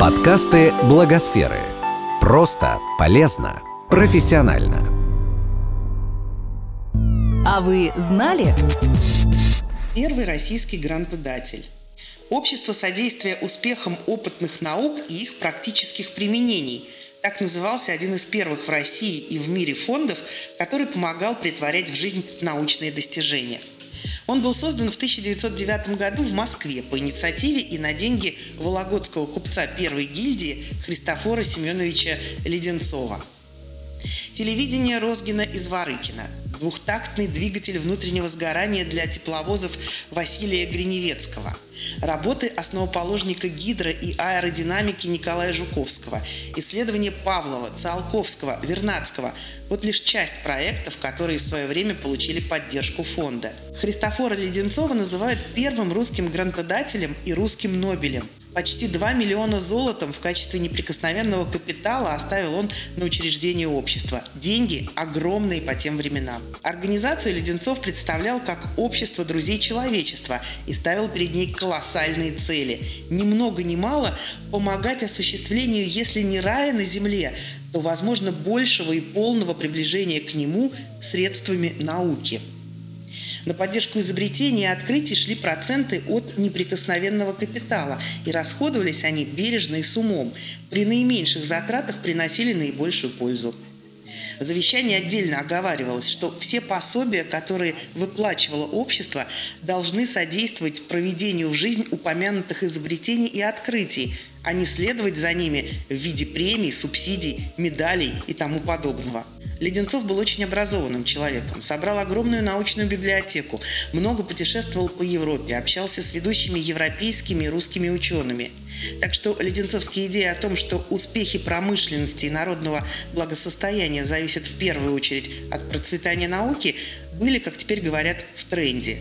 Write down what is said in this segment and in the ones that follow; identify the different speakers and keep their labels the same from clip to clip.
Speaker 1: Подкасты Благосферы. Просто, полезно, профессионально.
Speaker 2: А вы знали?
Speaker 3: Первый российский грантодатель. Общество содействия успехам опытных наук и их практических применений. Так назывался один из первых в России и в мире фондов, который помогал притворять в жизнь научные достижения. Он был создан в 1909 году в Москве по инициативе и на деньги вологодского купца первой гильдии Христофора Семеновича Леденцова. Телевидение Розгина из Варыкина. Двухтактный двигатель внутреннего сгорания для тепловозов Василия Гриневецкого. Работы основоположника гидро- и аэродинамики Николая Жуковского. Исследования Павлова, Циолковского, Вернадского. Вот лишь часть проектов, которые в свое время получили поддержку фонда. Христофора Леденцова называют первым русским грантодателем и русским Нобелем. Почти 2 миллиона золотом в качестве неприкосновенного капитала оставил он на учреждение общества. Деньги огромные по тем временам. Организацию Леденцов представлял как общество друзей человечества и ставил перед ней колоссальные цели. Ни много ни мало помогать осуществлению, если не рая на земле, то, возможно, большего и полного приближения к нему средствами науки. На поддержку изобретений и открытий шли проценты от неприкосновенного капитала, и расходовались они бережно и с умом. При наименьших затратах приносили наибольшую пользу. В завещании отдельно оговаривалось, что все пособия, которые выплачивало общество, должны содействовать проведению в жизнь упомянутых изобретений и открытий, а не следовать за ними в виде премий, субсидий, медалей и тому подобного. Леденцов был очень образованным человеком, собрал огромную научную библиотеку, много путешествовал по Европе, общался с ведущими европейскими и русскими учеными. Так что леденцовские идеи о том, что успехи промышленности и народного благосостояния зависят в первую очередь от процветания науки, были, как теперь говорят, в тренде.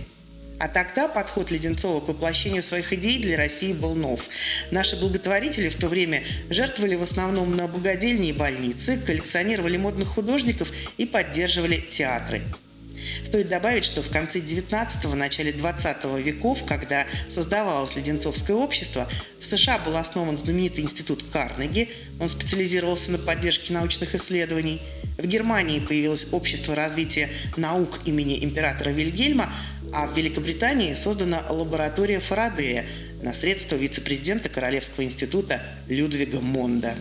Speaker 3: А тогда подход Леденцова к воплощению своих идей для России был нов. Наши благотворители в то время жертвовали в основном на богадельни и больницы, коллекционировали модных художников и поддерживали театры. Стоит добавить, что в конце 19-го, начале 20 веков, когда создавалось Леденцовское общество, в США был основан знаменитый институт Карнеги, он специализировался на поддержке научных исследований. В Германии появилось общество развития наук имени императора Вильгельма, а в Великобритании создана лаборатория Фарадея на средства вице-президента Королевского института Людвига Монда.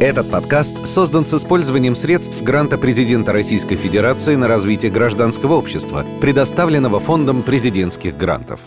Speaker 1: Этот подкаст создан с использованием средств гранта президента Российской Федерации на развитие гражданского общества, предоставленного Фондом президентских грантов.